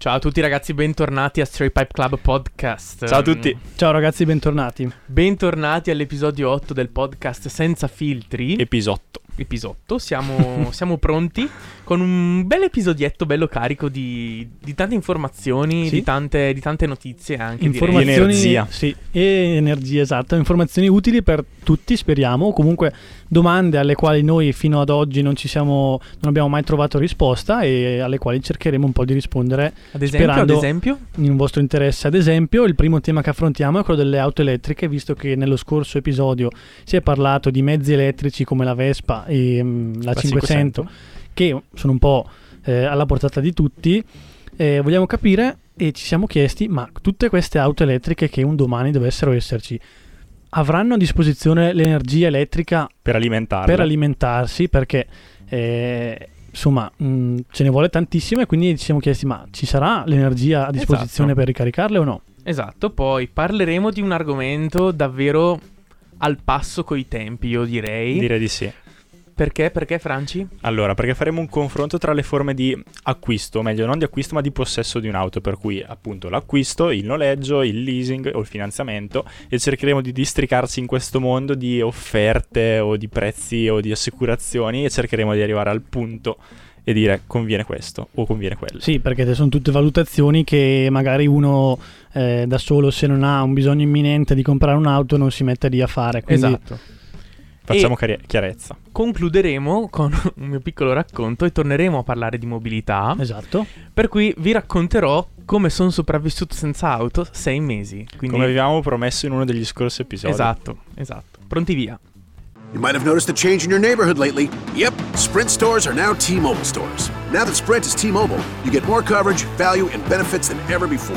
Ciao a tutti ragazzi, bentornati a Stray Pipe Club Podcast. Ciao a tutti. Mm, Ciao ragazzi, bentornati. Bentornati all'episodio 8 del podcast Senza Filtri. Episotto. Episotto, siamo, siamo pronti con un bel episodietto bello carico di, di tante informazioni, Sì. di, tante, di tante notizie anche. direi. Informazioni, Energia. Sì, e energia, esatto. Informazioni utili per tutti, speriamo. Comunque domande alle quali noi fino ad oggi non ci siamo, non abbiamo mai trovato risposta e alle quali cercheremo un po' di rispondere Ad esempio, ad esempio, in vostro interesse. Ad esempio, il primo tema che affrontiamo è quello delle auto elettriche, visto che nello scorso episodio si è parlato di mezzi elettrici come la Vespa e mm, la, La 500, che sono un po' eh, alla portata di tutti. Eh, vogliamo capire e ci siamo chiesti, ma tutte queste auto elettriche che un domani dovessero esserci, avranno a disposizione l'energia elettrica Per per alimentarsi perché eh, insomma mh, ce ne vuole tantissimo e quindi ci siamo chiesti ma ci sarà l'energia a disposizione Esatto. per ricaricarle o no? esatto, poi parleremo di un argomento davvero al passo coi tempi, io direi. Direi di sì. Perché? Perché Franci? Allora, perché faremo un confronto tra le forme di acquisto, meglio non di acquisto ma di possesso di un'auto, per cui appunto l'acquisto, il noleggio, il leasing o il finanziamento e cercheremo di districarci in questo mondo di offerte o di prezzi o di assicurazioni e cercheremo di arrivare al punto e dire conviene questo o conviene quello. Sì, perché sono tutte valutazioni che magari uno eh, da solo se non ha un bisogno imminente di comprare un'auto non si mette lì a fare. Quindi Esatto. Facciamo E- chiare- chiarezza. Concluderemo con un mio piccolo racconto e torneremo a parlare di mobilità. Esatto. Per cui vi racconterò come sono sopravvissuto senza auto sei mesi. Quindi, Come avevamo promesso in uno degli scorsi episodi. esatto, esatto. Pronti via. You might have noticed a change in your neighborhood lately. Yep, Sprint stores are now T Mobile stores. Now that Sprint is T Mobile, you get more coverage, value, and benefits than ever before.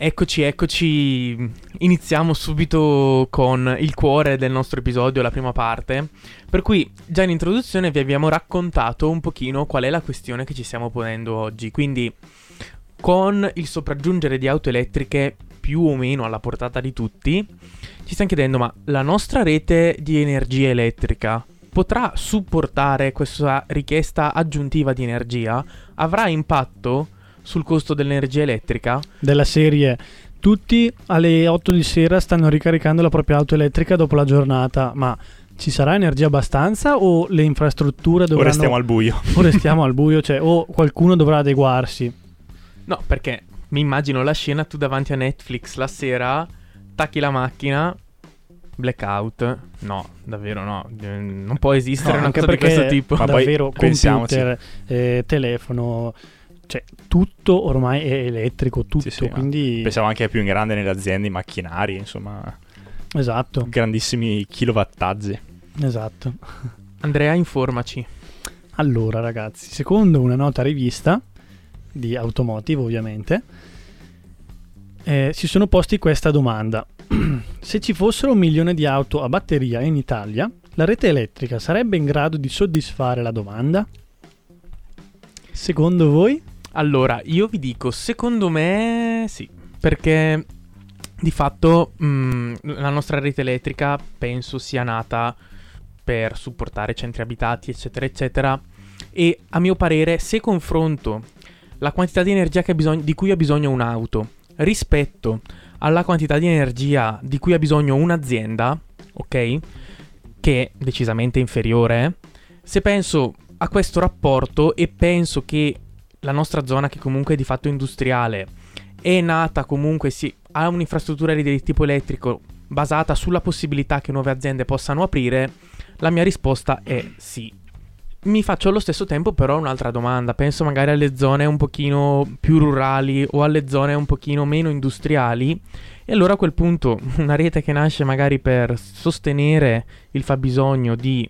Eccoci, eccoci. Iniziamo subito con il cuore del nostro episodio, la prima parte. Per cui, già in introduzione vi abbiamo raccontato un pochino qual è la questione che ci stiamo ponendo oggi. Quindi, con il sopraggiungere di auto elettriche più o meno alla portata di tutti, ci stiamo chiedendo: ma la nostra rete di energia elettrica potrà supportare questa richiesta aggiuntiva di energia? Avrà impatto sul costo dell'energia elettrica? Della serie tutti alle 8 di sera stanno ricaricando la propria auto elettrica dopo la giornata, ma ci sarà energia abbastanza o le infrastrutture O dovranno restiamo al buio. o restiamo al buio, cioè o qualcuno dovrà adeguarsi. No, perché mi immagino la scena tu davanti a Netflix la sera, tacchi la macchina, blackout. No, davvero no, non può esistere No, una anche cosa di perché questo tipo. Ma davvero pensiamoci. computer, eh, telefono, cioè tutto ormai è elettrico, tutto, Sì, sì, quindi Pensavo anche più in grande nelle aziende, i macchinari, insomma, esatto, grandissimi kilowattaggi. esatto. Andrea, informaci. Allora, ragazzi, secondo una nota rivista di automotive, ovviamente, eh, si sono posti questa domanda. Se ci fossero un milione di auto a batteria in Italia, la rete elettrica sarebbe in grado di soddisfare la domanda? Secondo voi? Allora, io vi dico, secondo me sì, perché di fatto mh, la nostra rete elettrica penso sia nata per supportare centri abitati, eccetera, eccetera. E a mio parere, se confronto la quantità di energia bisogno- di cui ha bisogno un'auto rispetto alla quantità di energia di cui ha bisogno un'azienda, ok? Che è decisamente inferiore, se penso a questo rapporto e penso che la nostra zona, che comunque è di fatto industriale, è nata comunque, sì, ha un'infrastruttura di tipo elettrico basata sulla possibilità che nuove aziende possano aprire, La mia risposta è sì. Mi faccio allo stesso tempo però un'altra domanda. Penso magari alle zone un pochino più rurali o alle zone un pochino meno industriali. E allora a quel punto una rete che nasce magari per sostenere il fabbisogno di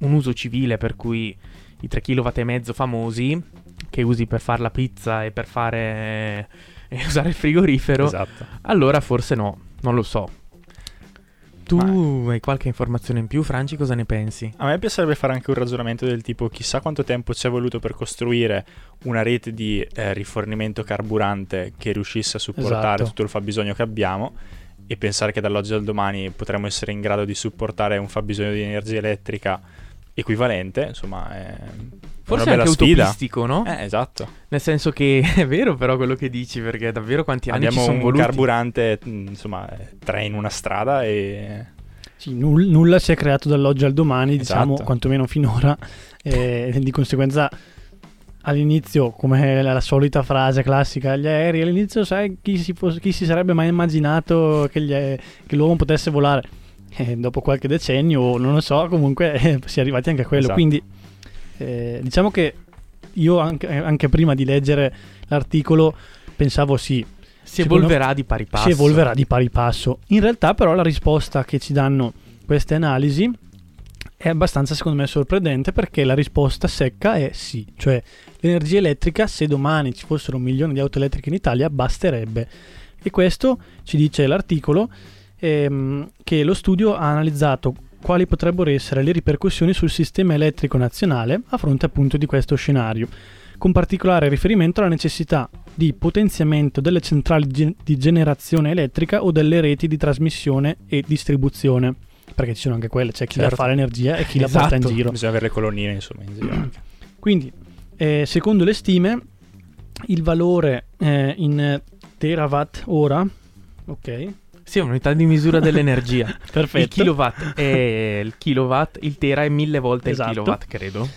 un uso civile, per cui i 3 kW famosi, che usi per fare la pizza e per fare e usare il frigorifero, Esatto. allora forse no, non lo so. Tu Ma- hai qualche informazione in più, Franci? Cosa ne pensi? A me piacerebbe fare anche un ragionamento del tipo chissà quanto tempo ci è voluto per costruire una rete di eh, rifornimento carburante che riuscisse a supportare Esatto. tutto il fabbisogno che abbiamo e pensare che dall'oggi al domani potremmo essere in grado di supportare un fabbisogno di energia elettrica equivalente, insomma, è Forse è anche sfida. utopistico, no? Eh, esatto. Nel senso che è vero però quello che dici, perché davvero quanti anni Abbiamo ci sono un voluti. carburante, mh, insomma, eh, tre in una strada e Sì, nul- nulla si è creato dall'oggi al domani, diciamo, Esatto. quantomeno finora. E di conseguenza, all'inizio, come la, la solita frase classica, gli aerei, all'inizio sai chi si, fos- chi si sarebbe mai immaginato che, gli ae- che l'uomo potesse volare? E dopo qualche decennio, non lo so, comunque eh, si è arrivati anche a quello. Esatto. Quindi, eh, diciamo che io anche, anche prima di leggere l'articolo pensavo sì, Si evolverà di pari passo. si evolverà di pari passo. In realtà, però, la risposta che ci danno queste analisi è abbastanza, secondo me, sorprendente perché la risposta secca è sì. Cioè, l'energia elettrica, se domani ci fossero un milione di auto elettriche in Italia, basterebbe. E questo ci dice l'articolo ehm, che lo studio ha analizzato quali potrebbero essere le ripercussioni sul sistema elettrico nazionale a fronte appunto di questo scenario, con particolare riferimento alla necessità di potenziamento delle centrali di generazione elettrica o delle reti di trasmissione e distribuzione. Perché ci sono anche quelle, c'è chi la Certo. fa l'energia e chi la porta in Esatto. giro. bisogna avere le colonnine, insomma, in giro anche. Quindi, eh, secondo le stime, il valore eh, in terawatt ora, ok, Sì, è un'unità di misura dell'energia. il perfetto. kilowatt è il kilowatt, il tera è mille volte Esatto. il kilowatt, credo.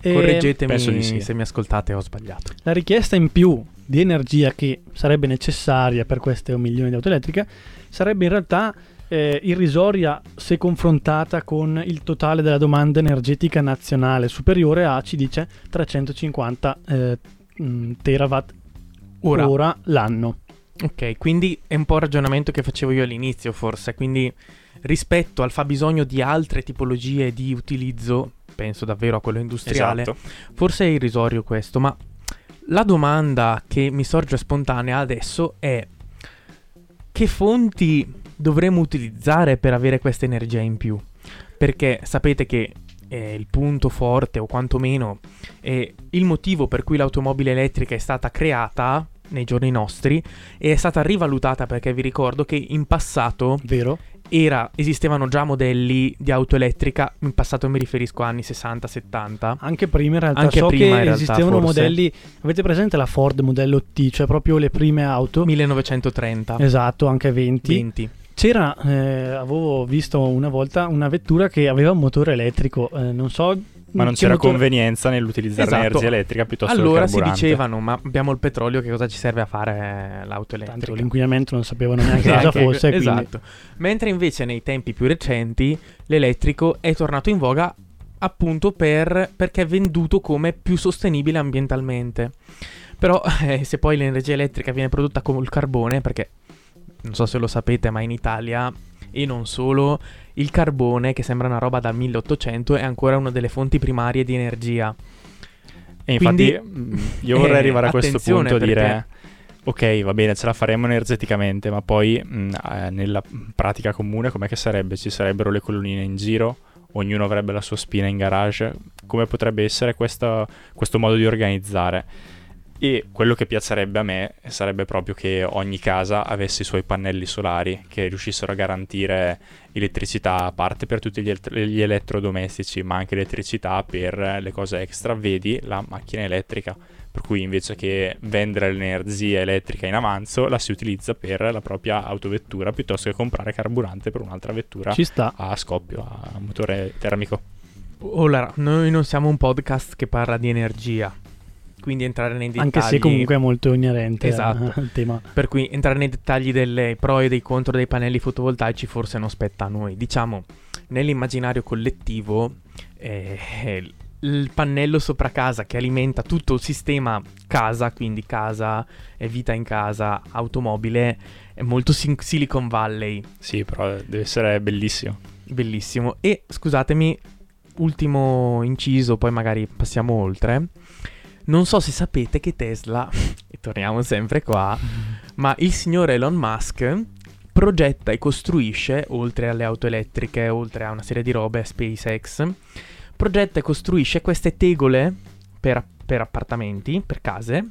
E Correggetemi sì. se mi ascoltate ho sbagliato. La richiesta in più di energia che sarebbe necessaria per queste un milione di auto elettriche sarebbe in realtà eh, irrisoria se confrontata con il totale della domanda energetica nazionale superiore a, ci dice, 350 eh, terawatt Ora, ora l'anno. Ok, quindi è un po' il ragionamento che facevo io all'inizio, forse. Quindi rispetto al fabbisogno di altre tipologie di utilizzo, penso davvero a quello industriale, Esatto. Forse è irrisorio questo, ma la domanda che mi sorge spontanea adesso è che fonti dovremmo utilizzare per avere questa energia in più? Perché sapete che eh, il punto forte o quantomeno eh, il motivo per cui l'automobile elettrica è stata creata nei giorni nostri e è stata rivalutata perché vi ricordo che in passato Vero? era, esistevano già modelli di auto elettrica, in passato mi riferisco a anni 60-70, Anche prima in realtà Anche so prima, realtà, esistevano forse. modelli. Avete presente la Ford modello T, cioè proprio le prime auto? 1930. Esatto, anche 20. 20. C'era, eh, avevo visto una volta una vettura che aveva un motore elettrico, eh, non so. Ma non che c'era motore- convenienza nell'utilizzare Esatto. l'energia elettrica piuttosto che il Allora si dicevano, ma abbiamo il petrolio, che cosa ci serve a fare l'auto Tanto elettrica? l'inquinamento non sapevano neanche Esatto, cosa fosse. quindi- esatto. Mentre invece nei tempi più recenti l'elettrico è tornato in voga appunto per, perché è venduto come più sostenibile ambientalmente. Però eh, se poi l'energia elettrica viene prodotta con il carbone, perché non so se lo sapete, ma in Italia e non solo, il carbone, che sembra una roba dal 1800, è ancora una delle fonti primarie di energia. E infatti Quindi- mh, io vorrei eh, arrivare a questo punto e dire perché- ok, va bene, ce la faremo energeticamente, ma poi mh, eh, nella pratica comune com'è che sarebbe? Ci sarebbero le colonnine in giro? Ognuno avrebbe la sua spina in garage? Come potrebbe essere questa- questo modo di organizzare? E quello che piacerebbe a me sarebbe proprio che ogni casa avesse i suoi pannelli solari che riuscissero a garantire elettricità a parte per tutti gli, elett- gli elettrodomestici, ma anche elettricità per le cose extra. Vedi la macchina elettrica, per cui invece che vendere l'energia elettrica in avanzo, la si utilizza per la propria autovettura piuttosto che comprare carburante per un'altra vettura a scoppio, a motore termico. Ora, noi non siamo un podcast che parla di energia. Quindi entrare nei dettagli. Anche se comunque è molto inerente Esatto. al tema. Per cui entrare nei dettagli delle pro e dei contro dei pannelli fotovoltaici forse non spetta a noi. Diciamo, nell'immaginario collettivo, eh, il pannello sopra casa che alimenta tutto il sistema casa, quindi casa, e vita in casa, automobile, è molto sin- Silicon Valley. Sì, però deve essere bellissimo. Bellissimo. E scusatemi, ultimo inciso, poi magari passiamo oltre. Non so se sapete che Tesla, e torniamo sempre qua, ma il signor Elon Musk progetta e costruisce, oltre alle auto elettriche, oltre a una serie di robe, SpaceX, progetta e costruisce queste tegole per, per appartamenti, per case,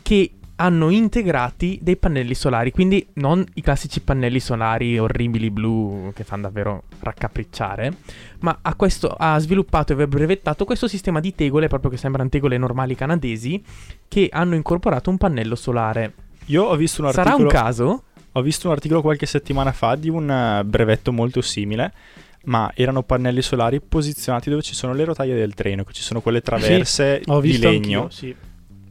che hanno integrati dei pannelli solari, quindi non i classici pannelli solari orribili blu che fanno davvero raccapricciare, ma ha, questo, ha sviluppato e brevettato questo sistema di tegole, proprio che sembrano tegole normali canadesi, che hanno incorporato un pannello solare. Io ho visto un articolo... Sarà un caso? Ho visto un articolo qualche settimana fa di un eh, brevetto molto simile, ma erano pannelli solari posizionati dove ci sono le rotaie del treno, che ci sono quelle traverse Ho di legno. anch'io, sì.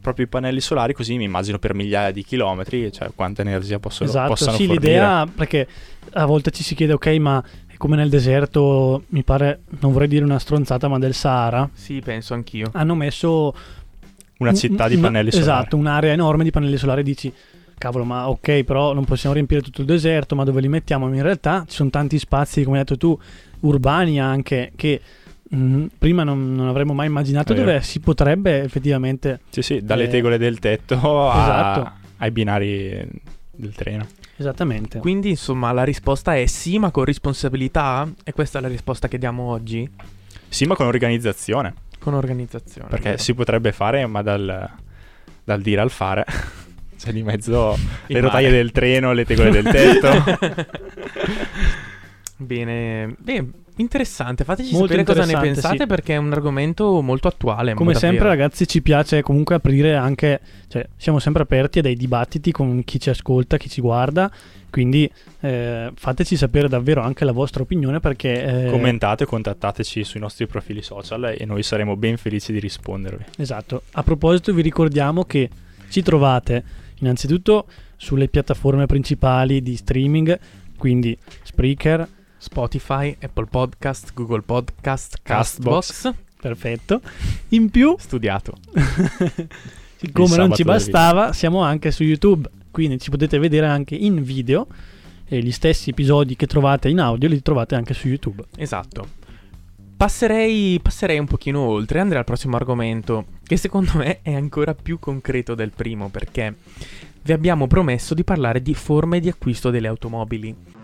Proprio i pannelli solari, così mi immagino per migliaia di chilometri, cioè quanta energia possono, Esatto, possano sì, fornire. l'idea perché a volte ci si chiede ok, ma è come nel deserto, mi pare, non vorrei dire una stronzata, ma del Sahara, Sì, penso anch'io. hanno messo Una un- città di una- pannelli solari. Esatto, un'area enorme di pannelli solari dici cavolo, ma ok, però non possiamo riempire tutto il deserto, ma dove li mettiamo? In realtà ci sono tanti spazi, come hai detto tu, urbani anche che mh, prima non, non avremmo mai immaginato vero. dove si potrebbe effettivamente Sì, sì, dalle Eh, tegole del tetto a- esatto. ai binari del treno. esattamente. Quindi, insomma, la risposta è sì, ma con responsabilità? E questa è la risposta che diamo oggi? Sì, ma con organizzazione, Con organizzazione. perché vero? si potrebbe fare, ma dal, dal dire al fare. C'è di mezzo le rotaie del treno, le tegole del tetto. Bene, beh, interessante. Fateci Molto sapere cosa ne pensate sì. perché è un argomento molto attuale. Come davvero. sempre, ragazzi, ci piace comunque aprire anche, cioè, siamo sempre aperti a dei dibattiti con chi ci ascolta, chi ci guarda. Quindi eh, fateci sapere davvero anche la vostra opinione perché. eh, Commentate, contattateci sui nostri profili social e noi saremo ben felici di rispondervi. Esatto. A proposito, vi ricordiamo che ci trovate innanzitutto sulle piattaforme principali di streaming, quindi Spreaker, Spotify, Apple Podcast, Google Podcast, Castbox. Castbox. perfetto. In più, Studiato. siccome non ci bastava, siamo anche su YouTube, quindi ci potete vedere anche in video e gli stessi episodi che trovate in audio li trovate anche su YouTube. Esatto. Passerei, passerei un pochino oltre, andrei al prossimo argomento, che secondo me è ancora più concreto del primo, perché vi abbiamo promesso di parlare di forme di acquisto delle automobili.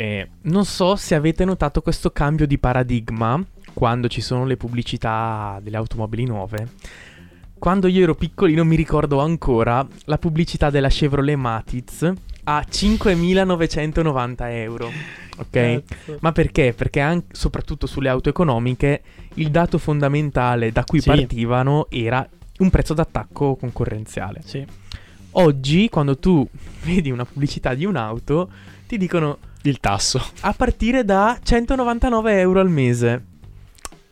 E non so se avete notato questo cambio di paradigma quando ci sono le pubblicità delle automobili nuove. Quando io ero piccolino mi ricordo ancora la pubblicità della Chevrolet Matiz a 5.990 euro. Ok? Ma perché? Perché anche, soprattutto sulle auto economiche il dato fondamentale da cui Sì. partivano era un prezzo d'attacco concorrenziale. Sì. Oggi, quando tu vedi una pubblicità di un'auto, ti dicono Il tasso. a partire da 199 euro al mese.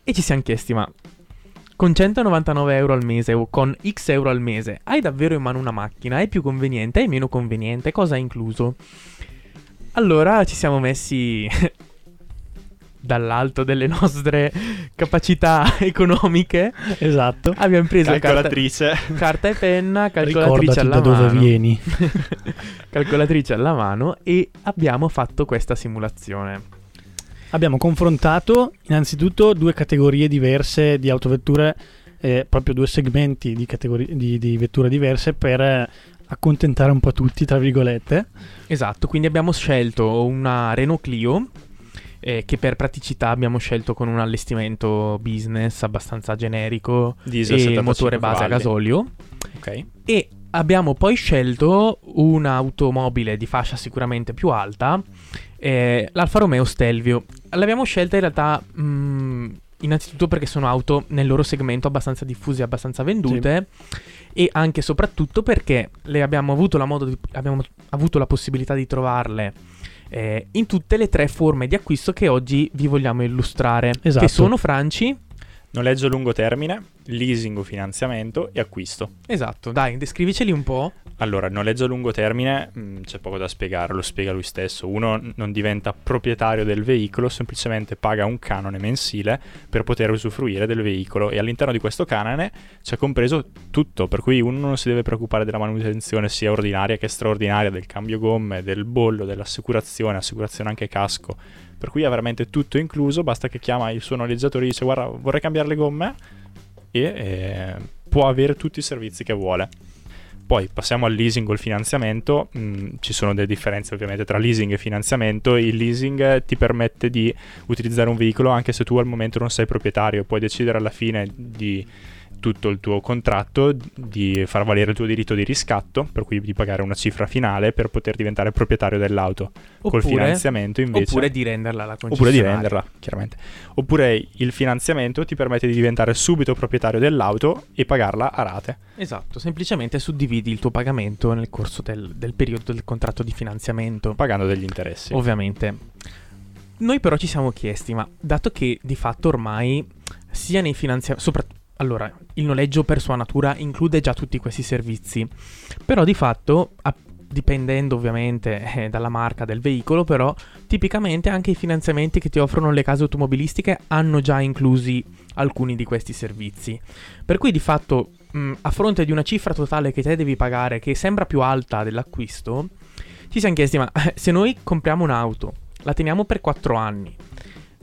E ci siamo chiesti, ma con 199 euro al mese o con X euro al mese, hai davvero in mano una macchina? È più conveniente? È meno conveniente? Cosa ha incluso? Allora ci siamo messi dall'alto delle nostre capacità economiche. Esatto. Abbiamo preso carta, Calcolatrice. carta e penna, calcolatrice Ricordati alla da dove mano. vieni. calcolatrice alla mano e abbiamo fatto questa simulazione. Abbiamo confrontato innanzitutto due categorie diverse di autovetture, eh, proprio due segmenti di, categori- di- di vetture diverse per eh, accontentare un po' tutti, tra virgolette. Esatto, quindi abbiamo scelto una Renault Clio eh, che per praticità abbiamo scelto con un allestimento business abbastanza generico Diesel e 75 motore base a cavalli. gasolio. Ok. E abbiamo poi scelto un'automobile di fascia sicuramente più alta, eh, l'Alfa Romeo Stelvio. L'abbiamo scelta in realtà mh, innanzitutto perché sono auto nel loro segmento abbastanza diffuse e abbastanza vendute e anche e soprattutto perché le abbiamo avuto la, modo di- abbiamo avuto la possibilità di trovarle eh, in tutte le tre forme di acquisto che oggi vi vogliamo illustrare, Esatto. che sono Franci. Noleggio a lungo termine, leasing o finanziamento e acquisto. Esatto, dai, descriviceli un po'. Allora, il noleggio a lungo termine mh, c'è poco da spiegare, lo spiega lui stesso. Uno non diventa proprietario del veicolo, semplicemente paga un canone mensile per poter usufruire del veicolo e all'interno di questo canone c'è compreso tutto, per cui uno non si deve preoccupare della manutenzione sia ordinaria che straordinaria, del cambio gomme, del bollo, dell'assicurazione, assicurazione anche casco. Per cui ha veramente tutto incluso, basta che chiama il suo noleggiatore e dice guarda vorrei cambiare le gomme. E eh, può avere tutti i servizi che vuole. Poi passiamo al leasing o al finanziamento, Mm, ci sono delle differenze ovviamente tra leasing e finanziamento, il leasing ti permette di utilizzare un veicolo anche se tu al momento non sei proprietario, puoi decidere alla fine di tutto il tuo contratto di far valere il tuo diritto di riscatto, per cui di pagare una cifra finale per poter diventare proprietario dell'auto. Col finanziamento invece Oppure di renderla Oppure concessionaria. di venderla, chiaramente. Oppure il finanziamento ti permette di diventare subito proprietario dell'auto e pagarla a rate. Esatto, semplicemente suddividi il tuo pagamento nel corso del, del periodo del contratto di finanziamento. Pagando degli interessi. Ovviamente. Noi però ci siamo chiesti, ma dato che di fatto ormai sia nei finanziamenti, soprattutto allora, il noleggio per sua natura include già tutti questi servizi, però di fatto, a- dipendendo ovviamente eh, dalla marca del veicolo, però tipicamente anche i finanziamenti che ti offrono le case automobilistiche hanno già inclusi alcuni di questi servizi. Per cui di fatto, mh, a fronte di una cifra totale che te devi pagare che sembra più alta dell'acquisto, ci siamo chiesti, ma eh, se noi compriamo un'auto, la teniamo per 4 anni,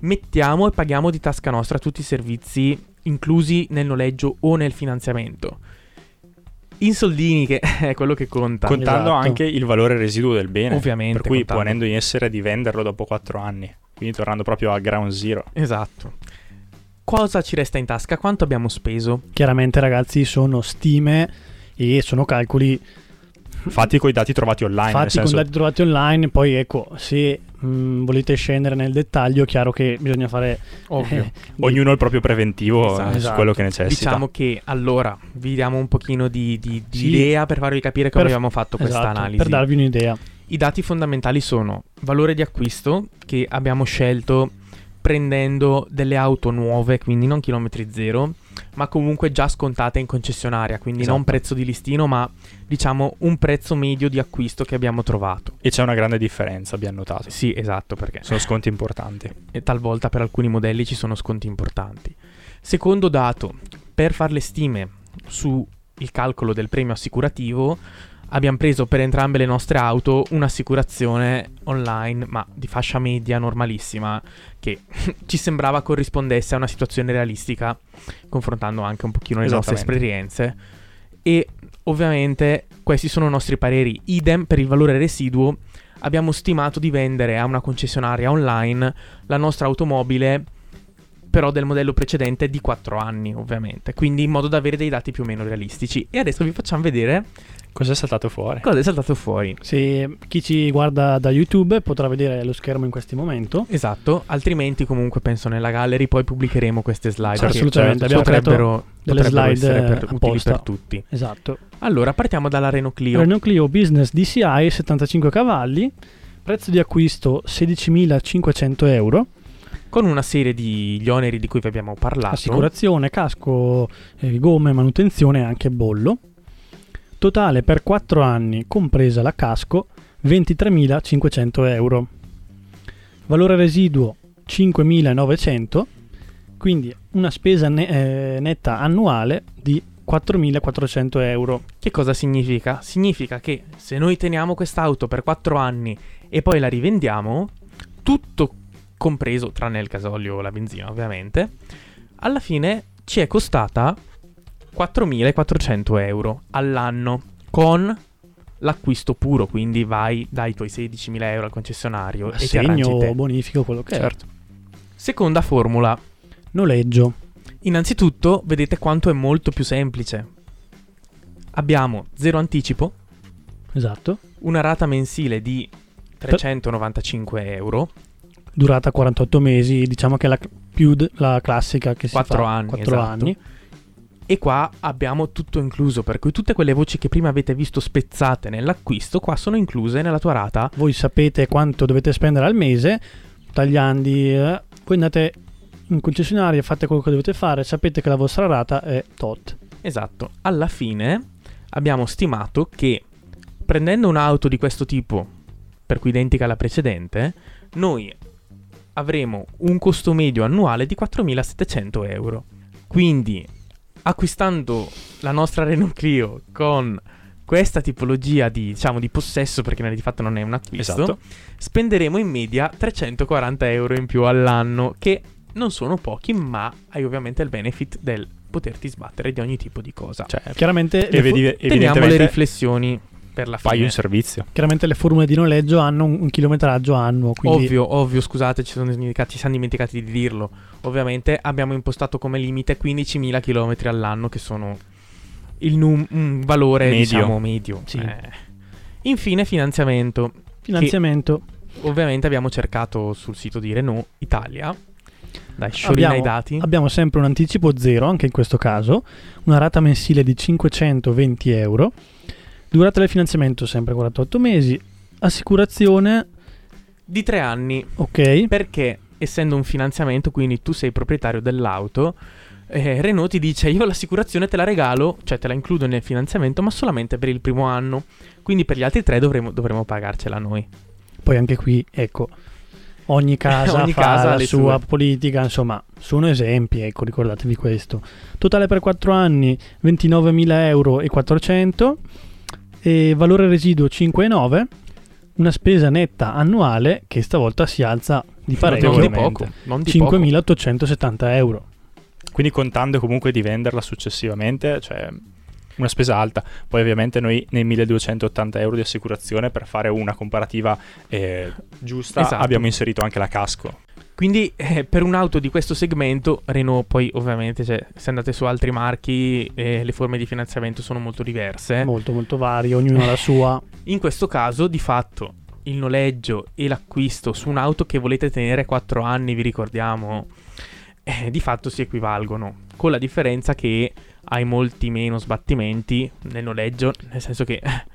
mettiamo e paghiamo di tasca nostra tutti i servizi inclusi nel noleggio o nel finanziamento. In soldini, che è quello che conta. Contando Esatto. anche il valore residuo del bene. Ovviamente, Per cui contando. ponendo in essere di venderlo dopo 4 anni. Quindi tornando proprio a ground zero. Esatto. Cosa ci resta in tasca? Quanto abbiamo speso? Chiaramente ragazzi sono stime e sono calcoli Fatti con i dati trovati online. nel fatti con senso, dati trovati online. Poi ecco, se mh, volete scendere nel dettaglio, chiaro che bisogna fare Ovvio. eh, ognuno ha il proprio preventivo Esatto. su Esatto. quello che necessita. Diciamo che allora vi diamo un pochino di, di- di Sì. idea per farvi capire come Per- abbiamo fatto questa esatto, analisi. per darvi un'idea. I dati fondamentali sono valore di acquisto che abbiamo scelto prendendo delle auto nuove, quindi non chilometri zero, ma comunque già scontate in concessionaria, quindi non Esatto. prezzo di listino, ma diciamo un prezzo medio di acquisto che abbiamo trovato. E c'è una grande differenza, abbiamo notato. Sì, esatto, perché Sono sconti importanti. e talvolta per alcuni modelli ci sono sconti importanti. Secondo dato, per fare le stime sul calcolo del premio assicurativo, abbiamo preso per entrambe le nostre auto un'assicurazione online, ma di fascia media normalissima, che ci sembrava corrispondesse a una situazione realistica, confrontando anche un pochino le nostre esperienze. E ovviamente questi sono i nostri pareri. Idem per il valore residuo abbiamo stimato di vendere a una concessionaria online la nostra automobile però del modello precedente di 4 anni ovviamente. Quindi in modo da avere dei dati più o meno realistici. E adesso vi facciamo vedere Cos'è saltato fuori? cosa è saltato fuori. Se chi ci guarda da YouTube potrà vedere lo schermo in questo momento. esatto altrimenti comunque penso nella gallery poi pubblicheremo queste slide Certo, assolutamente, abbiamo potrebbero, delle potrebbero slide, essere per, utili per tutti. Esatto. allora partiamo dalla Renault Clio. Renault Clio Business DCI 75 cavalli, prezzo di acquisto 16.500 euro, con una serie di gli oneri di cui vi abbiamo parlato assicurazione, casco, eh, gomme, manutenzione e anche bollo. Totale per 4 anni, compresa la casco, 23.500 euro. Valore residuo 5.900, quindi una spesa ne- eh, netta annuale di 4.400 euro. Che cosa significa? Significa che se noi teniamo quest'auto per 4 anni e poi la rivendiamo, tutto compreso, tranne il gasolio o la benzina ovviamente, alla fine ci è costata 4.400 euro all'anno con l'acquisto puro, quindi vai dai tuoi 16.000 euro al concessionario e ti Assegno, arrangi te. bonifico, quello che Certo. Seconda formula, è. Noleggio. innanzitutto vedete quanto è molto più semplice. Abbiamo zero anticipo, Esatto. una rata mensile di 395 euro, Durata 48 mesi, diciamo che è la, più d- la classica che si Quattro fa. anni, 4 esatto. anni. e qua abbiamo tutto incluso, per cui tutte quelle voci che prima avete visto spezzate nell'acquisto, qua sono incluse nella tua rata. Voi sapete quanto dovete spendere al mese, tagliandi, eh, voi andate in concessionaria, fate quello che dovete fare, sapete che la vostra rata è tot. Esatto, alla fine abbiamo stimato che prendendo un'auto di questo tipo, per cui identica alla precedente, noi avremo un costo medio annuale di 4.700 euro. Quindi acquistando la nostra Renault Clio con questa tipologia di, diciamo, di possesso, perché di fatto non è un acquisto, Esatto. spenderemo in media 340 euro in più all'anno, che non sono pochi, ma hai ovviamente il benefit del poterti sbattere di ogni tipo di cosa. Cioè, Chiaramente, e le, Teniamo le riflessioni per la paghi fine. un servizio. chiaramente le formule di noleggio hanno un, un chilometraggio annuo, quindi Ovvio, ovvio, scusate, ci sono dimenticati, ci siamo dimenticati di dirlo. Ovviamente abbiamo impostato come limite 15.000 km all'anno, che sono il num- un valore Medio. diciamo medio. Sì. Eh. Infine, finanziamento. finanziamento. Ovviamente abbiamo cercato sul sito di Renault Italia. Dai, Abbiamo, i dati. abbiamo sempre un anticipo zero, anche in questo caso, una rata mensile di 520 euro, durata del finanziamento sempre 48 mesi, assicurazione, Di tre anni. ok, Perché, essendo un finanziamento, quindi tu sei proprietario dell'auto, eh, Renault ti dice io l'assicurazione te la regalo, cioè te la includo nel finanziamento, ma solamente per il primo anno. Quindi per gli altri tre dovremo, dovremo pagarcela noi. poi anche qui, ecco, ogni casa Ogni fa casa la sua sue. politica, insomma, sono esempi, ecco, ricordatevi questo. Totale per 4 anni 29.000 euro e 400, e valore residuo 5,9, una spesa netta annuale che stavolta si alza di parecchio, non di poco. Non di poco. 5.870 euro. Quindi contando comunque di venderla successivamente, cioè una spesa alta. Poi ovviamente noi nei 1280 euro di assicurazione per fare una comparativa eh, giusta Esatto. abbiamo inserito anche la casco. Quindi eh, per un'auto di questo segmento, Renault poi ovviamente, cioè, se andate su altri marchi, eh, le forme di finanziamento sono molto diverse. Molto molto vario, ognuno ha la sua. In questo caso, di fatto, il noleggio e l'acquisto su un'auto che volete tenere 4 anni, vi ricordiamo, eh, di fatto si equivalgono. Con la differenza che hai molti meno sbattimenti nel noleggio, nel senso che eh,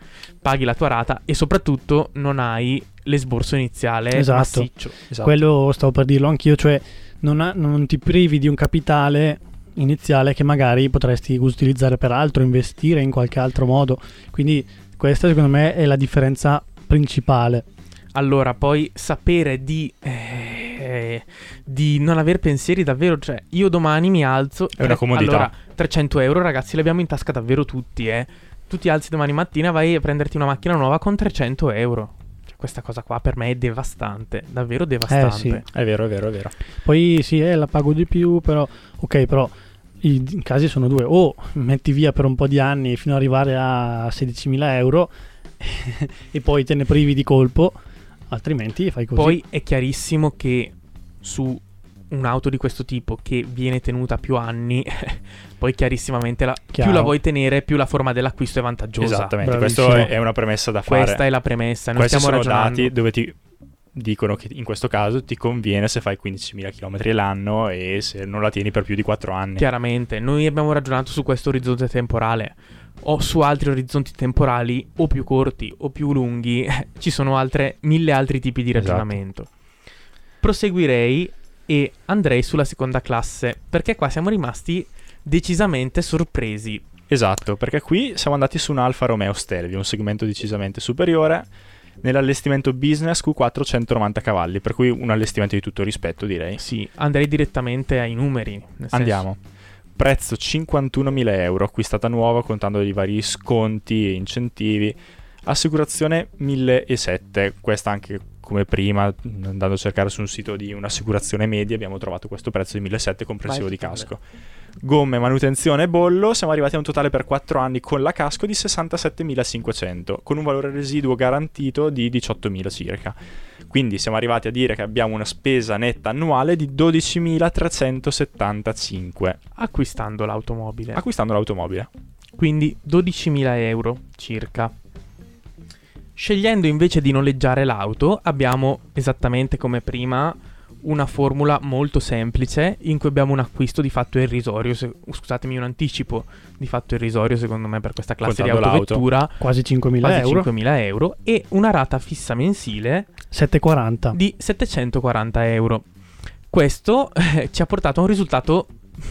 paghi la tua rata e soprattutto non hai l'esborso iniziale Esatto. massiccio. Esatto. Quello stavo per dirlo anch'io, cioè non, ha- non ti privi di un capitale iniziale che magari potresti utilizzare per altro, investire in qualche altro modo. Quindi questa secondo me è la differenza principale. Allora, poi sapere di, eh, di non aver pensieri davvero, cioè io domani mi alzo... È una comodità. Allora, 300 euro ragazzi li abbiamo in tasca davvero tutti, eh. Tu ti alzi domani mattina, vai a prenderti una macchina nuova con 300 euro. Questa cosa qua per me è devastante, davvero devastante. sì. È vero, è vero, è vero. Poi sì, eh, la pago di più, però ok, però i, i casi sono due. O metti via per un po' di anni fino ad arrivare a 16.000 euro e poi te ne privi di colpo, altrimenti fai così. Poi è chiarissimo che su un'auto di questo tipo che viene tenuta più anni, poi chiarissimamente la- più la vuoi tenere, più la forma dell'acquisto è vantaggiosa. Esattamente, Bravissimo. questa è una premessa da fare. Questa è la premessa. Noi Questi stiamo sono ragionando. dati dove ti dicono che in questo caso ti conviene se fai 15.000 km l'anno e se non la tieni per più di 4 anni. Chiaramente, noi abbiamo ragionato su questo orizzonte temporale. O su altri orizzonti temporali, o più corti o più lunghi, ci sono altre, mille altri tipi di Esatto. ragionamento. Proseguirei e andrei sulla seconda classe, perché qua siamo rimasti decisamente sorpresi. Esatto, perché qui siamo andati su un Alfa Romeo Stelvio, un segmento decisamente superiore, nell'allestimento business Q4 190 cavalli, per cui un allestimento di tutto rispetto direi. Sì, andrei direttamente ai numeri. nel senso- Andiamo. Prezzo 51.000 euro, acquistata nuova contando i vari sconti e incentivi. Assicurazione 1.007, questa anche come prima, andando a cercare su un sito di un'assicurazione media, abbiamo trovato questo prezzo di 1.007 comprensivo Vai, di casco. Gomme, manutenzione e bollo, siamo arrivati a un totale per 4 anni con la casco di 67.500, con un valore residuo garantito di 18.000 circa. Quindi siamo arrivati a dire che abbiamo una spesa netta annuale di 12.375 Acquistando l'automobile. acquistando l'automobile. quindi 12.000 euro circa. Scegliendo invece di noleggiare l'auto, abbiamo esattamente come prima una formula molto semplice in cui abbiamo un acquisto di fatto irrisorio, se- scusatemi un anticipo di fatto irrisorio secondo me per questa classe Contando di autovettura, Quasi 5.000 quasi euro. 5.000 euro e una rata fissa mensile 7,40. di 740 euro. Questo eh, ci ha portato a un risultato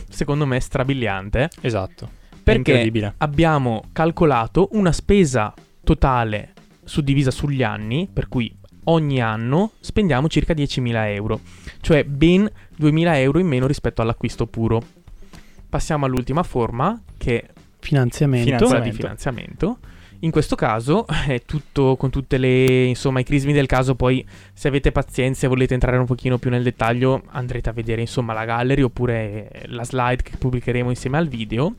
secondo me strabiliante Esatto. Perché incredibile. abbiamo calcolato una spesa totale suddivisa sugli anni, per cui ogni anno spendiamo circa 10.000 euro, cioè ben 2.000 euro in meno rispetto all'acquisto puro. Passiamo all'ultima forma, che è Finanziamento. di finanziamento. In questo caso è tutto con tutte le insomma i crismi del caso. Poi, se avete pazienza e volete entrare un pochino più nel dettaglio, andrete a vedere insomma la gallery oppure la slide che pubblicheremo insieme al video.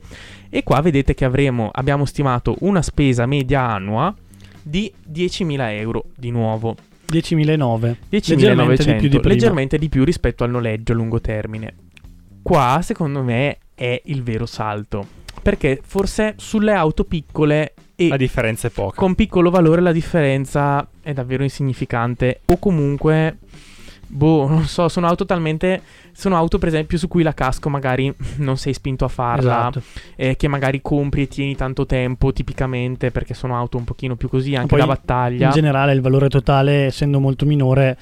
E qua vedete che avremo, abbiamo stimato una spesa media annua di 10.000 euro di nuovo. 10.009. 10.900, Leggermente di più di leggermente di più rispetto al noleggio a lungo termine. Qua, secondo me, è il vero salto. Perché forse sulle auto piccole e La differenza è poca. con piccolo valore la differenza è davvero insignificante. O comunque, boh, non so, sono auto talmente. Sono auto, per esempio, su cui la casco magari non sei spinto a farla. Esatto. eh, che magari compri e tieni tanto tempo, tipicamente, perché sono auto un pochino più così, anche Poi, da battaglia. In generale il valore totale, essendo molto minore,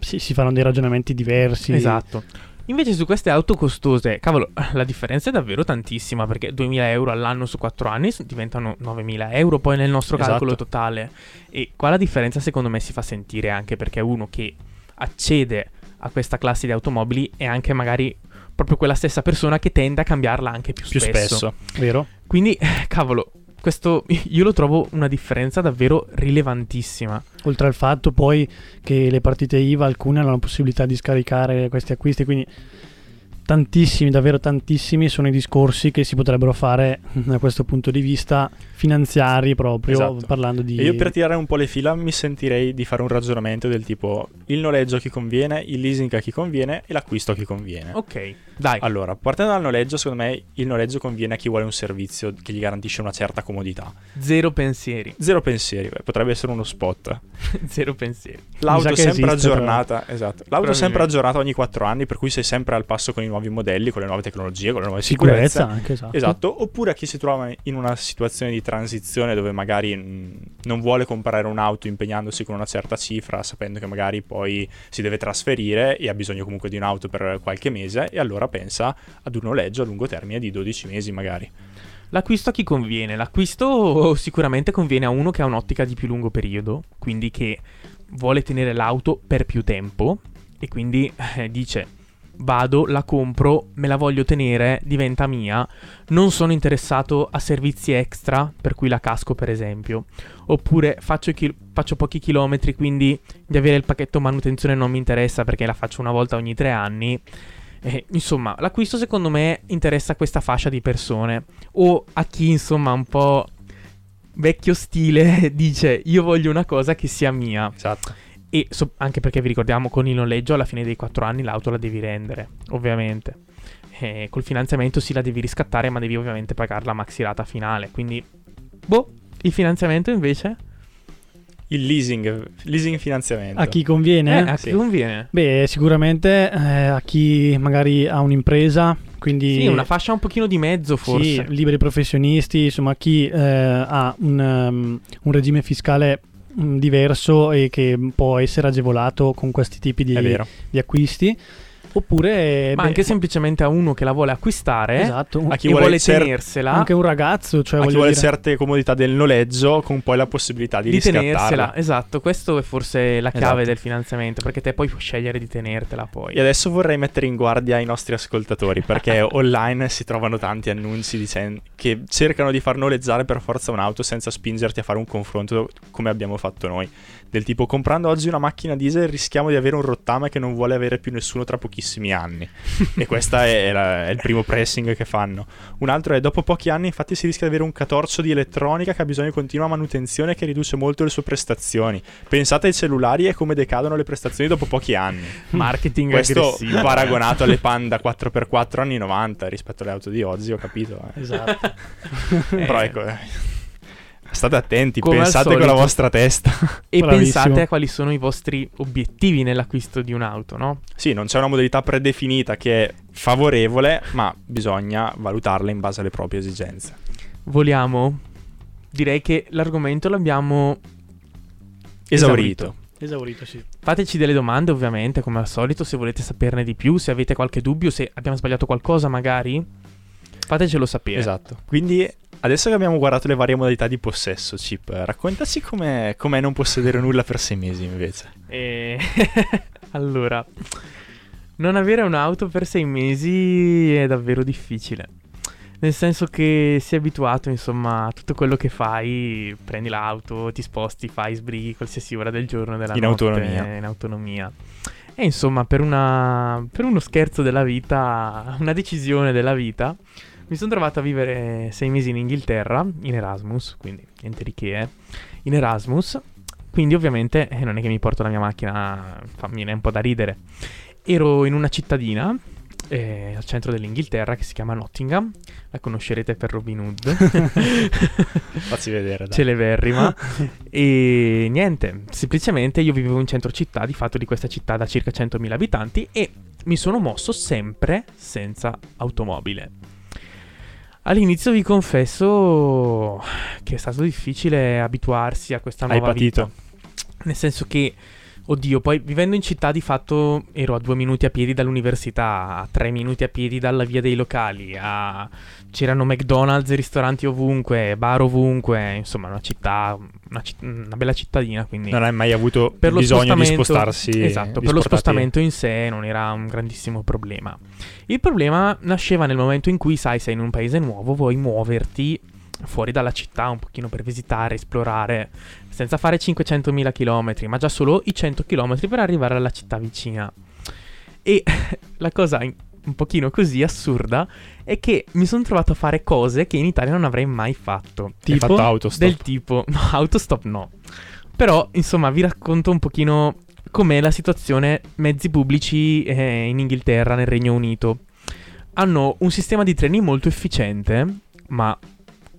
si, si fanno dei ragionamenti diversi. Esatto. Invece su queste auto costose, cavolo, la differenza è davvero tantissima perché 2000 euro all'anno su 4 anni diventano 9000 euro poi nel nostro Esatto. calcolo totale. E qua la differenza secondo me si fa sentire anche perché uno che accede a questa classe di automobili è anche magari proprio quella stessa persona che tende a cambiarla anche più, Più spesso. Vero? Quindi, cavolo, questo io lo trovo una differenza davvero rilevantissima. Oltre al fatto poi che le partite IVA, alcune hanno la possibilità di scaricare questi acquisti, quindi tantissimi, davvero tantissimi sono i discorsi che si potrebbero fare da questo punto di vista finanziari proprio, Esatto. parlando di... E io per tirare un po' le fila mi sentirei di fare un ragionamento del tipo il noleggio a chi conviene, il leasing a chi conviene e l'acquisto a chi conviene. Ok, dai. Allora, partendo dal noleggio, secondo me il noleggio conviene a chi vuole un servizio che gli garantisce una certa comodità. Zero pensieri. Zero pensieri, beh, potrebbe essere uno spot. Zero pensieri. L'auto che sempre esiste, però. aggiornata, esatto. L'auto sempre aggiornata ogni 4 anni, per cui sei sempre al passo con i nuovi modelli, con le nuove tecnologie, con le nuove sicurezza sicurezze. anche, esatto. Esatto, oppure a chi si trova in una situazione di transizione dove magari mh, non vuole comprare un'auto impegnandosi con una certa cifra, sapendo che magari poi si deve trasferire e ha bisogno comunque di un'auto per qualche mese, e allora pensa ad un noleggio a lungo termine di 12 mesi magari. L'acquisto a chi conviene? L'acquisto sicuramente conviene a uno che ha un'ottica di più lungo periodo, quindi che vuole tenere l'auto per più tempo e quindi eh, dice vado, la compro, me la voglio tenere, diventa mia, non sono interessato a servizi extra, per cui la casco per esempio, oppure faccio, chi- faccio pochi chilometri, quindi di avere il pacchetto manutenzione non mi interessa perché la faccio una volta ogni tre anni. Eh, insomma, l'acquisto secondo me interessa a questa fascia di persone o a chi insomma un po' vecchio stile dice io voglio una cosa che sia mia Esatto. E so- anche perché vi ricordiamo con il noleggio alla fine dei 4 anni l'auto la devi rendere ovviamente Eh, col finanziamento sì la devi riscattare ma devi ovviamente pagare la maxi rata finale quindi boh il finanziamento invece Il leasing, leasing finanziamento. A chi eh, conviene? a chi Sì. conviene Beh, sicuramente eh, a chi magari ha un'impresa, quindi sì una fascia un pochino di mezzo forse Sì, liberi professionisti, insomma, chi eh, ha un, um, un regime fiscale diverso e che può essere agevolato con questi tipi di, di acquisti. Oppure ma beh, anche semplicemente a uno che la vuole acquistare esatto, A chi vuole vuole cer- tenersela anche un ragazzo, cioè a chi vuole dire, certe comodità del noleggio con poi la possibilità di, di riscattarla. tenersela, esatto, questo è forse la chiave Esatto. del finanziamento, perché te puoi scegliere di tenertela poi. E adesso vorrei mettere in guardia i nostri ascoltatori perché online si trovano tanti annunci dicen- che cercano di far noleggiare per forza un'auto senza spingerti a fare un confronto come abbiamo fatto noi. Del tipo comprando oggi una macchina diesel rischiamo di avere un rottame che non vuole avere più nessuno tra pochissimi anni. e questo è, è il primo pressing che fanno. Un altro è dopo pochi anni infatti si rischia di avere un catorcio di elettronica che ha bisogno di continua manutenzione che riduce molto le sue prestazioni. Pensate ai cellulari e come decadono le prestazioni dopo pochi ananni. Marketing Questo aggressivo. paragonato alle Panda 4x4 anni 90 rispetto alle auto di oggi, ho capito. eh. Esatto. Però ecco, eh, state attenti, Come pensate con la vostra testa. E Bravissimo. pensate a quali sono i vostri obiettivi nell'acquisto di un'auto, no? sì, non c'è una modalità predefinita che è favorevole, ma bisogna valutarla in base alle proprie esigenze. Vogliamo? Direi che l'argomento l'abbiamo Esaurito. Esaurito, sì. Fateci delle domande, ovviamente, come al solito, se volete saperne di più, se avete qualche dubbio, se abbiamo sbagliato qualcosa, magari. Fatecelo sapere. Esatto. Quindi adesso che abbiamo guardato le varie modalità di possesso, Chip, raccontaci com'è, com'è non possedere nulla per sei mesi invece. E... allora, non avere un'auto per sei mesi è davvero difficile. Nel senso che sei abituato, insomma, a tutto quello che fai, prendi l'auto, ti sposti, fai, sbrighi qualsiasi ora del giorno della In notte autonomia. in autonomia. E insomma, per, una, per uno scherzo della vita, una decisione della vita, mi sono trovato a vivere sei mesi in Inghilterra, in Erasmus, quindi niente di che, eh, in Erasmus. Quindi ovviamente eh, non è che mi porto la mia macchina, fa, mi viene un po' da ridere. Ero in una cittadina eh, al centro dell'Inghilterra che si chiama Nottingham, la conoscerete per Robin Hood. Facci vedere, dai. Celeberrima. e niente, semplicemente io vivevo in centro città, di fatto di questa città da circa 100.000 abitanti e mi sono mosso sempre senza automobile. All'inizio vi confesso che è stato difficile abituarsi a questa Hai nuova vita. patito? Nel senso che, oddio, poi vivendo in città di fatto ero a due minuti a piedi dall'università, a tre minuti a piedi dalla via dei locali, a- c'erano McDonald's ristoranti ovunque, bar ovunque, insomma una città, una, citt- una bella cittadina, quindi... Non hai mai avuto per bisogno di spostarsi? Esatto, di per lo spostamento in sé non era un grandissimo problema. Il problema nasceva nel momento in cui, sai, sei in un paese nuovo, vuoi muoverti fuori dalla città un pochino per visitare, esplorare, senza fare 500.000 km, ma già solo i 100 km per arrivare alla città vicina. E la cosa un pochino così assurda è che mi sono trovato a fare cose che in Italia non avrei mai fatto. Hai Tipo? fatto autostop. Del tipo, no, autostop no. Però, insomma, vi racconto un pochino com'è la situazione mezzi pubblici eh, in Inghilterra, nel Regno Unito. Hanno un sistema di treni molto efficiente, ma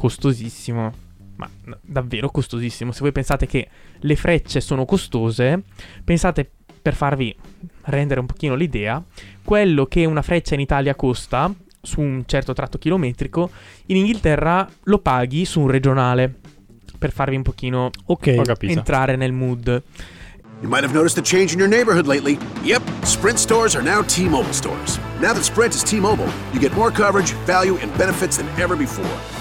costosissimo. Ma davvero costosissimo. Se voi pensate che le frecce sono costose, pensate per farvi rendere un pochino l'idea, quello che una freccia in Italia costa su un certo tratto chilometrico, in Inghilterra lo paghi su un regionale. Per farvi un pochino Ok. Ho capito. entrare nel mood. You might have noticed a change in your neighborhood lately. Yep, Sprint stores are now T Mobile stores. Now that Sprint is T Mobile, you get more coverage, value, and benefits than ever before.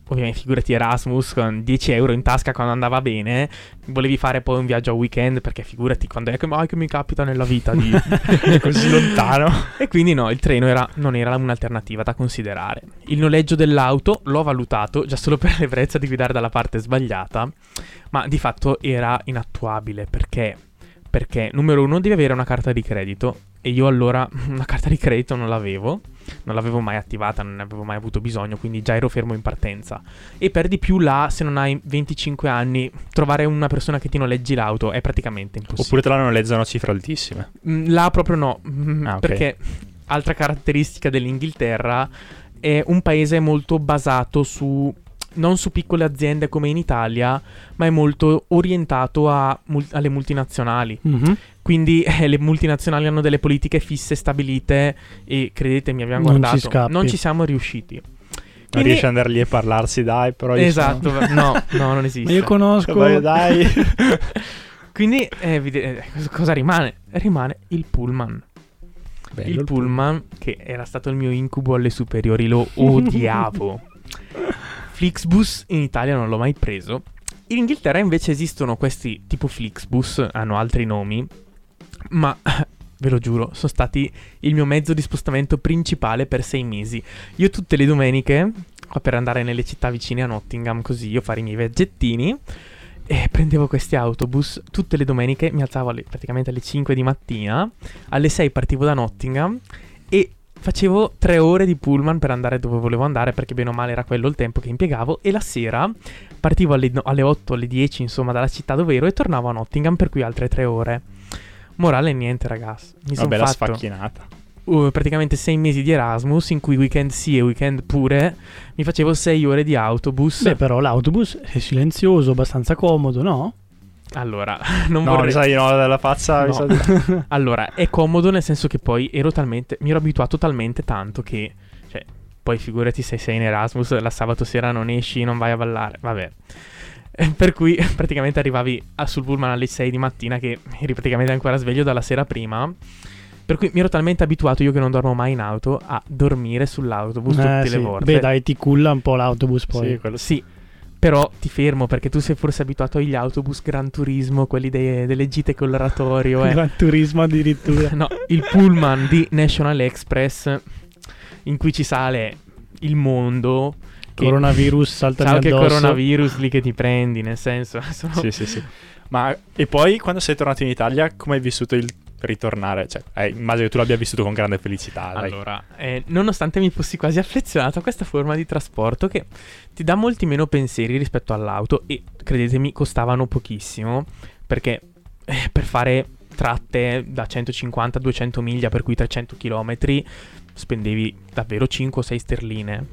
ovviamente, figurati Erasmus con 10 euro in tasca quando andava bene. Volevi fare poi un viaggio a weekend perché figurati quando è che, mai che mi capita nella vita di Così lontano. E quindi no, il treno era- non era un'alternativa da considerare. Il noleggio dell'auto l'ho valutato già solo per l'ebbrezza di guidare dalla parte sbagliata, ma di fatto era inattuabile perché, perché numero uno devi avere una carta di credito e io allora una carta di credito non l'avevo, non l'avevo mai attivata, non ne avevo mai avuto bisogno, quindi già ero fermo in partenza. E per di più là, se non hai 25 anni, trovare una persona che ti noleggi l'auto è praticamente impossibile. Oppure te la noleggiano a cifre altissime. Mm, Là proprio no, Mm, Ah, ok. perché altra caratteristica dell'Inghilterra è un paese molto basato su non su piccole aziende come in Italia, ma è molto orientato a alle multinazionali. Mhm. Quindi eh, le multinazionali hanno delle politiche fisse stabilite e credetemi, abbiamo Non ci guardato, scappi. non ci siamo riusciti. Non Quindi- riesci ad andare lì e parlarsi, dai, però Esatto, sono- no, no, non esiste. Ma io conosco. Dai, dai. Quindi eh, eh, cosa rimane? Rimane il pullman. Bello il il pullman, che era stato il mio incubo alle superiori, lo odiavo. Flixbus in Italia non l'ho mai preso. In Inghilterra invece esistono questi tipo Flixbus, hanno altri nomi, ma ve lo giuro, sono stati il mio mezzo di spostamento principale per sei mesi. Io tutte le domeniche, per andare nelle città vicine a Nottingham, così io fare i miei viaggettini, e prendevo questi autobus tutte le domeniche, mi alzavo alle, praticamente alle 5 di mattina, alle 6 partivo da Nottingham e facevo tre ore di pullman per andare dove volevo andare perché bene o male era quello il tempo che impiegavo e la sera partivo alle, alle 8, alle 10 insomma dalla città dove ero e tornavo a Nottingham per cui altre tre ore. Morale niente ragazzi, mi sono Vabbè, la fatto sfacchinata. uh, praticamente sei mesi di Erasmus in cui weekend sì e weekend pure mi facevo sei ore di autobus. Beh, però l'autobus è silenzioso, abbastanza comodo, no? allora, non No, vorrei... mi sa di no, dalla faccia. mi No. sa di- Allora, è comodo nel senso che poi ero talmente. Mi ero abituato talmente tanto che. Cioè, poi figurati se sei in Erasmus, la sabato sera non esci, non vai a ballare. Vabbè. Eh, Per cui praticamente arrivavi a- sul pullman alle 6 di mattina, che eri praticamente ancora sveglio dalla sera prima. Per cui mi ero talmente abituato, io che non dormo mai in auto, a dormire sull'autobus tutte Eh, sì. le volte. Beh, dai, ti culla un po' l'autobus poi. Sì, quello sì. Però ti fermo perché tu sei forse abituato agli autobus Gran Turismo, quelli dei- delle gite con l'oratorio. Eh. Gran turismo addirittura. No, il pullman di National Express in cui ci sale il mondo. Che, Coronavirus, saltami Ciao che addosso. coronavirus lì che ti prendi, nel senso. sono- Sì, sì, sì. Ma e poi quando sei tornato in Italia, come hai vissuto il ritornare? Cioè, eh, immagino che tu l'abbia vissuto con grande felicità. dai. Allora, eh, nonostante mi fossi quasi affezionato a questa forma di trasporto che ti dà molti meno pensieri rispetto all'auto e credetemi costavano pochissimo perché eh, per fare tratte da 150 a 200 miglia per cui 300 km spendevi davvero 5 o 6 sterline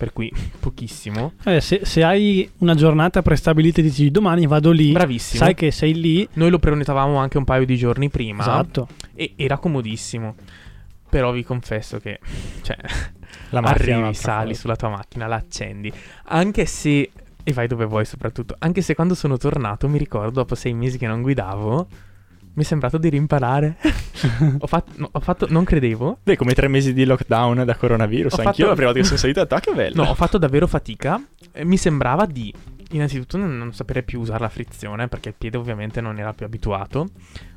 per cui pochissimo Eh, se, se hai una giornata prestabilita e dici domani vado lì, bravissimo sai che sei lì. noi lo prenotavamo anche un paio di giorni prima Esatto. e era comodissimo però vi confesso che cioè La arrivi, sali cosa. sulla tua macchina, la accendi. Anche se. E vai dove vuoi soprattutto. Anche se quando sono tornato, mi ricordo, dopo sei mesi che non guidavo, mi è sembrato di rimparare. ho, fatto, no, ho fatto. Non credevo. Beh, come tre mesi di lockdown da coronavirus. Ho Anch'io fatto- la prima volta che sono salito detto, ah, che bello. No, ho fatto davvero fatica. Mi sembrava di. Innanzitutto non, sapere più usare la frizione, perché il piede ovviamente non era più abituato.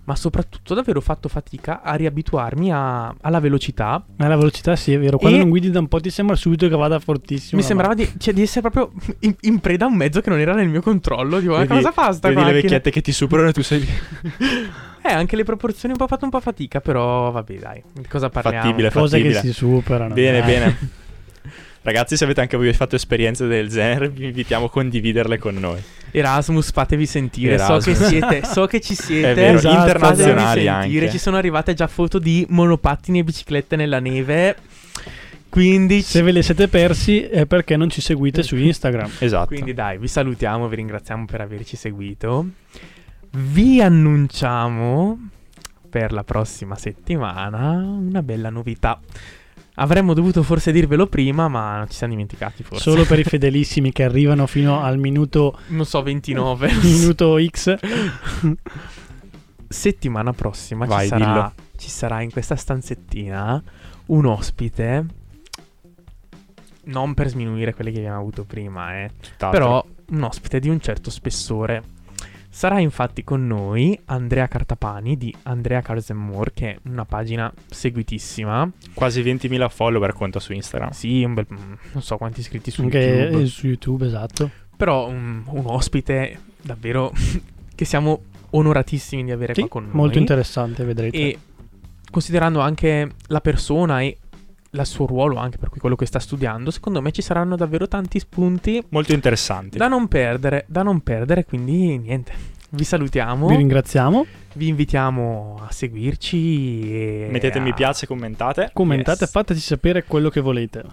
Ma soprattutto davvero ho fatto fatica a riabituarmi a- alla velocità Ma la velocità sì, è vero. Quando E- non guidi da un po' ti sembra subito che vada fortissimo. Mi sembrava di, cioè, di essere proprio in, in preda a un mezzo che non era nel mio controllo. Ma Vedi- cosa fa sta Vedi le vecchiette che ti superano e tu sei lì. Eh, anche le proporzioni ho un po' fatto un po' fatica, però vabbè, dai. Di cosa parliamo? Fattibile, macchina. Cose che fattibile. si superano. Bene, dai. bene. Ragazzi, se avete anche voi fatto esperienze del genere, vi invitiamo a condividerle con noi. Erasmus, fatevi sentire. So Erasmus. che siete, so che ci siete. È vero, Esatto, internazionali Fatevi sentire. anche. Ci sono arrivate già foto di monopattini e biciclette nella neve. Quindi, Se ve le siete persi è perché non ci seguite su Instagram. Esatto. quindi dai, vi salutiamo, vi ringraziamo per averci seguito. Vi annunciamo per la prossima settimana una bella novità. Avremmo dovuto forse dirvelo prima, ma ci siamo dimenticati forse. Solo per i fedelissimi che arrivano fino al minuto, non so, 29. minuto X. Settimana prossima Vai, ci, sarà, ci sarà in questa stanzettina un ospite. Non per sminuire quelli che abbiamo avuto prima, eh. Tutt'altro. Però un ospite di un certo spessore. Sarà infatti con noi Andrea Cartapani di Andrea Cars and More, che è una pagina seguitissima. Quasi 20.000 follower conta su Instagram. Sì, un bel, non so quanti iscritti su Anche YouTube. eh, su YouTube, esatto. Però un, un ospite davvero che siamo onoratissimi di avere Sì, qua con noi. molto interessante, vedrete. E considerando anche la persona e il suo ruolo, anche per cui quello che sta studiando, secondo me ci saranno davvero tanti spunti Molto interessanti. da non perdere, da non perdere, quindi niente. Vi salutiamo, Vi ringraziamo. vi invitiamo a seguirci e Mettete a- mi piace, commentate. Commentate, Yes. fateci sapere quello che volete.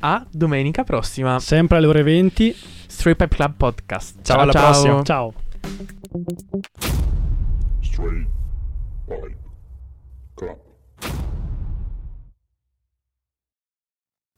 A domenica prossima, Sempre alle ore 20. Straight Pipe Club Podcast. Ciao, alla prossima. Ciao. Straight Pipe Club.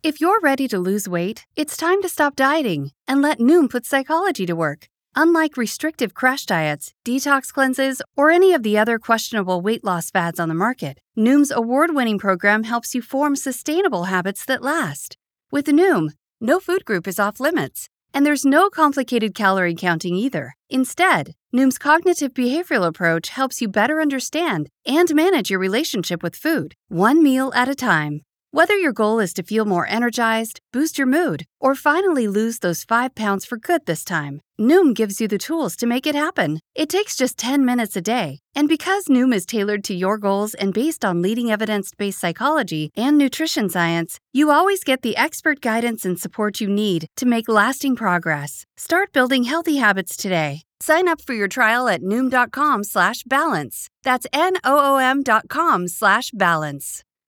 If you're ready to lose weight, it's time to stop dieting and let Noom put psychology to work. Unlike restrictive crash diets, detox cleanses, or any of the other questionable weight loss fads on the market, Noom's award winning program helps you form sustainable habits that last. With Noom, no food group is off limits. And there's no complicated calorie counting either. Instead, Noom's cognitive behavioral approach helps you better understand and manage your relationship with food, one meal at a time. Whether your goal is to feel more energized, boost your mood, or finally lose those five pounds for good this time, Noom gives you the tools to make it happen. It takes just 10 minutes a day. And because Noom is tailored to your goals and based on leading evidence based psychology and nutrition science, you always get the expert guidance and support you need to make lasting progress. Start building healthy habits today. Sign up for your trial at Noom.com slash balance. That's N-O-O-M dot com slash balance.